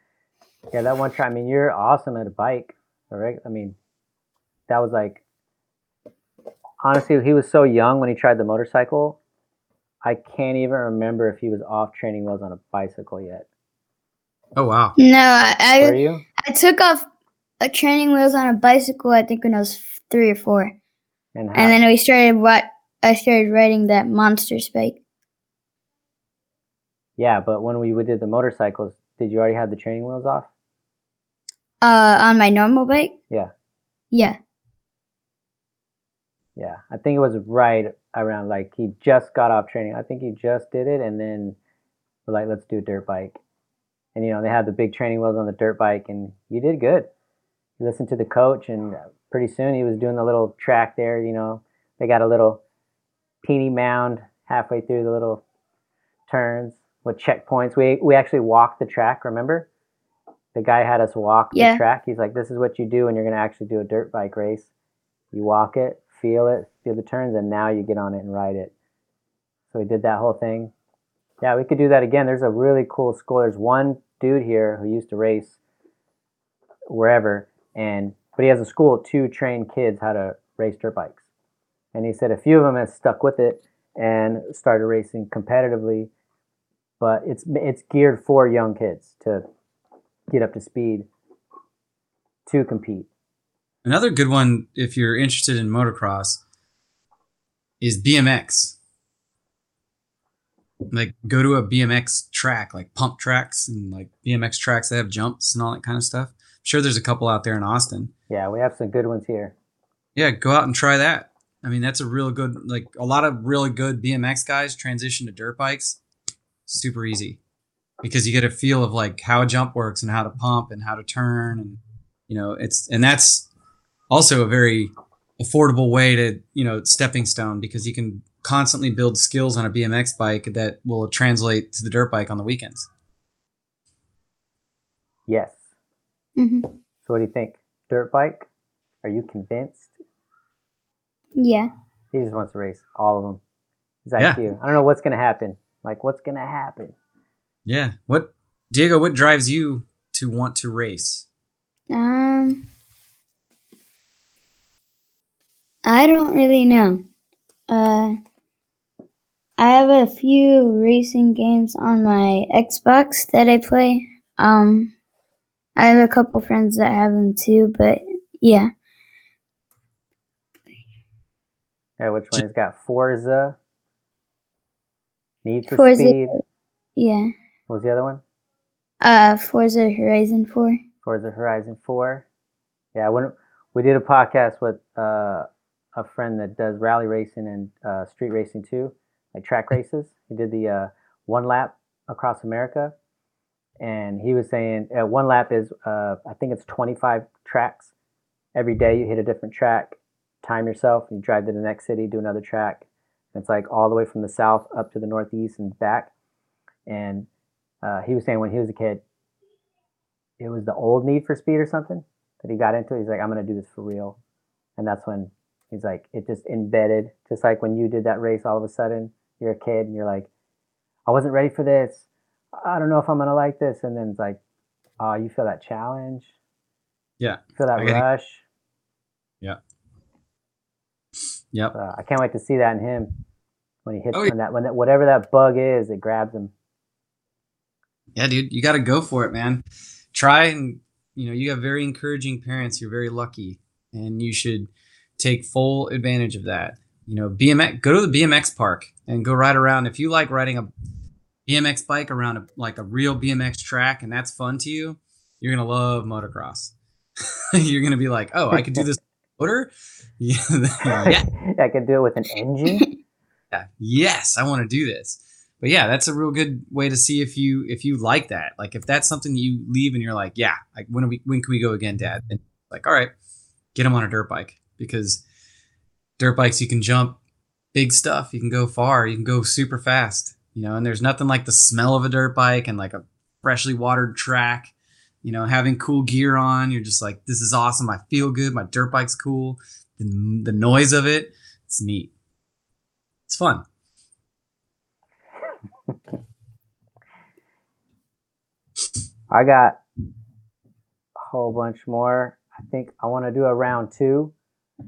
yeah, that one try. I mean, you're awesome at a bike. All right. I mean, that was like, honestly, he was so young when he tried the motorcycle. I can't even remember if he was off training wheels on a bicycle yet. Oh wow. No, I Were I, you? I took off a training wheels on a bicycle. I think when I was three or four, And how? and then we started what I started riding that monsters bike. yeah, but when we did the motorcycles, did you already have the training wheels off? Uh, on my normal bike. Yeah. Yeah. Yeah, I think it was right around like he just got off training. I think he just did it, and then we're like, let's do a dirt bike. And you know, they had the big training wheels on the dirt bike, and you did good. Listened to the coach, and pretty soon he was doing the little track there. You know, they got a little teeny mound halfway through the little turns with checkpoints. We we actually walked the track. Remember, the guy had us walk Yeah. the track. He's like, this is what you do when you're going to actually do a dirt bike race. You walk it, feel it, feel the turns, and now you get on it and ride it. So we did that whole thing. Yeah, we could do that again. There's a really cool school. There's one dude here who used to race wherever, and but he has a school to train kids how to race dirt bikes. And he said a few of them have stuck with it and started racing competitively. but it's it's geared for young kids to get up to speed to compete. Another good one, if you're interested in motocross, is BMX. Like go to a BMX track, like pump tracks and like BMX tracks that have jumps and all that kind of stuff. Sure there's a couple out there in Austin. Yeah, we have some good ones here. Yeah, go out and try that. I mean, that's a real good like a lot of really good BMX guys transition to dirt bikes. Super easy. Because you get a feel of like how a jump works and how to pump and how to turn and you know, it's and that's also a very affordable way to, you know, stepping stone because you can constantly build skills on a BMX bike that will translate to the dirt bike on the weekends. Yes. Hmm So what do you think? Dirt bike? Are you convinced? Yeah. He just wants to race all of them. He's Yeah. you. I don't know what's gonna happen. Like what's gonna happen? Yeah. What Diego, what drives you to want to race? Um, I don't really know. Uh, I have a few racing games on my Xbox that I play. Um, I have a couple friends that have them too, but yeah. Yeah, which one? He's got Forza. Need for Forza- Speed. Yeah. What was the other one? Uh, Forza Horizon 4. Forza Horizon 4. Yeah, when we did a podcast with uh, a friend that does rally racing and uh, street racing too, like track races. He did the uh, one lap across America, and he was saying uh, one lap is uh, I think it's 25 tracks. Every day you hit a different track, time yourself, and you drive to the next city, do another track. It's like all the way from the south up to the northeast and back. And uh, he was saying when he was a kid, it was the old Need for Speed or something that he got into. He's like, I'm gonna do this for real, and that's when he's like, it just embedded. Just like when you did that race, all of a sudden you're a kid and you're like, I wasn't ready for this. I don't know if I'm gonna like this, and then it's like, oh, you feel that challenge, Yeah. you feel that it. rush. Yep. Uh, I can't wait to see that in him when he hits Oh, yeah. when that when that whatever that bug is, it grabs him. Yeah, dude, you got to go for it, man. Try and you know you have very encouraging parents. You're very lucky, and you should take full advantage of that. You know, BMX. Go to the BMX park and go ride around. If you like riding a BMX bike around a, like a real BMX track, and that's fun to you, you're gonna love motocross. you're gonna be like, oh, I could do this motor. Yeah, yeah, I could do it with an engine. yeah, yes, I want to do this. But yeah, that's a real good way to see if you if you like that. Like if that's something you leave and you're like, yeah, like when are we when can we go again, Dad? And like, all right, get him on a dirt bike because dirt bikes you can jump big stuff, you can go far, you can go super fast, you know. And there's nothing like the smell of a dirt bike and like a freshly watered track. You know, having cool gear on, you're just like, this is awesome. I feel good. My dirt bike's cool. The, the noise of it, it's neat. It's fun. I got a whole bunch more. I think I want to do a round two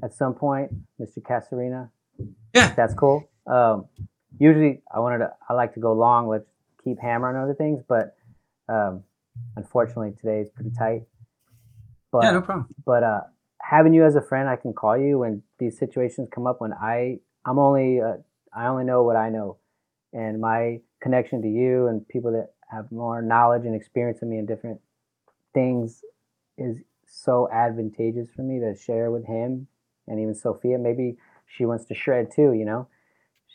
at some point, Mr. Casarina. Yeah. That's cool. Um, usually I wanted to, I like to go long. Let's keep hammering other things, but um, unfortunately today is pretty tight. But yeah, no problem. but uh, having you as a friend, I can call you when these situations come up. When I I'm only uh, I only know what I know, and my connection to you and people that have more knowledge and experience than me in different things is so advantageous for me to share with him and even Sophia. Maybe she wants to shred too. You know,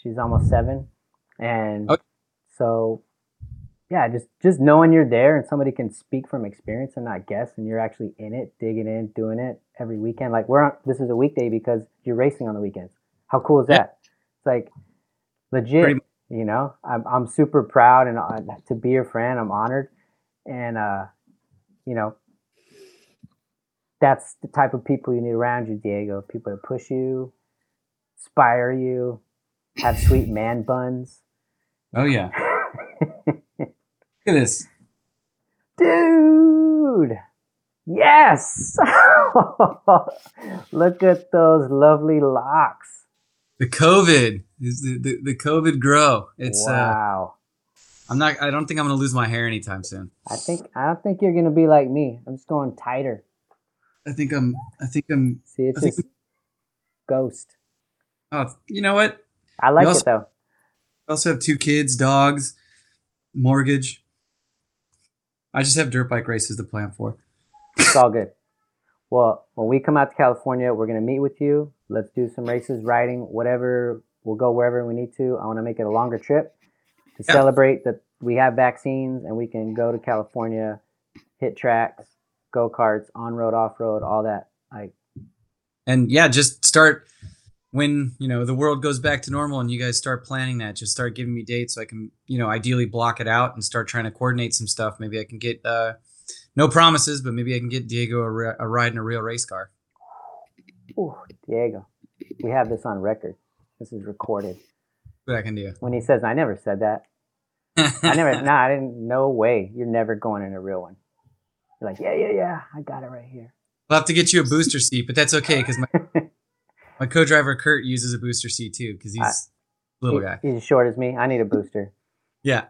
she's almost seven, and Okay. so yeah, just just knowing you're there and somebody can speak from experience and not guess, and you're actually in it, digging in, doing it every weekend. Like we're on, this is a weekday because you're racing on the weekends. How cool is Yeah. that? It's like legit. You know, I'm I'm super proud and uh, to be your friend. I'm honored, and uh, you know, that's the type of people you need around you, Diego. People that push you, inspire you, have sweet man buns. Oh yeah. Look at this. Dude! Yes! Look at those lovely locks. The COVID is the, the, the COVID grow. It's uh wow. I'm not. I don't think I'm gonna lose my hair anytime soon. I think I don't think you're gonna be like me. I'm just going tighter. I think I'm. I think I'm. See, it's I just ghost. Oh, you know what? I like also- it though. I also have two kids, dogs, mortgage. I just have dirt bike races to plan for. It's all good. Well, when we come out to California, we're gonna meet with you. Let's do some races, riding, whatever. We'll go wherever we need to. I want to make it a longer trip to Yeah. celebrate that we have vaccines and we can go to California, hit tracks, go karts, on road, off road, all that. Like, and yeah, just start when you know the world goes back to normal and you guys start planning that. Just start giving me dates so I can you know ideally block it out and start trying to coordinate some stuff. Maybe I can get uh, no promises, but maybe I can get Diego a, ri- a ride in a real race car. ooh, Diego, we have this on record. This is recorded. What I can do. When he says, "I never said that," I never. nah, I didn't. No way. You're never going in a real one. You're like, yeah, yeah, yeah. I got it right here. We'll have to get you a booster seat, but that's okay because my my co-driver Kurt uses a booster seat too because he's a little He- guy. He's as short as me. I need a booster. Yeah.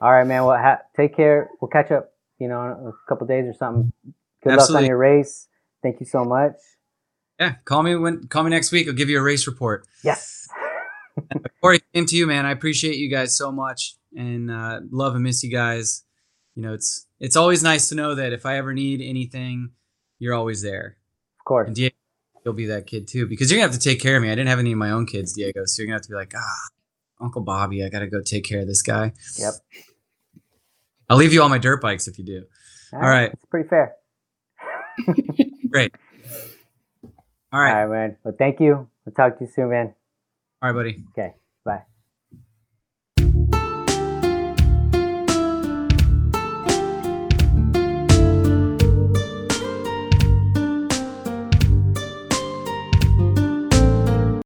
All right, man. Well, ha- take care. We'll catch up. You know, in a couple days or something. Good luck on your race. Thank you so much. Yeah. Call me when call me next week. I'll give you a race report. Yes. Corey, same to you, man. I appreciate you guys so much and uh, love and miss you guys. You know, it's it's always nice to know that if I ever need anything, you're always there. Of course. And Diego, you'll be that kid too, because you're gonna have to take care of me. I didn't have any of my own kids, Diego, so you're gonna have to be like, ah, Uncle Bobby, I gotta go take care of this guy. Yep. I'll leave you all my dirt bikes if you do. All right. It's pretty fair. Great. All All right, right, man. Well, thank you. We'll talk to you soon, man. all right, buddy. Okay.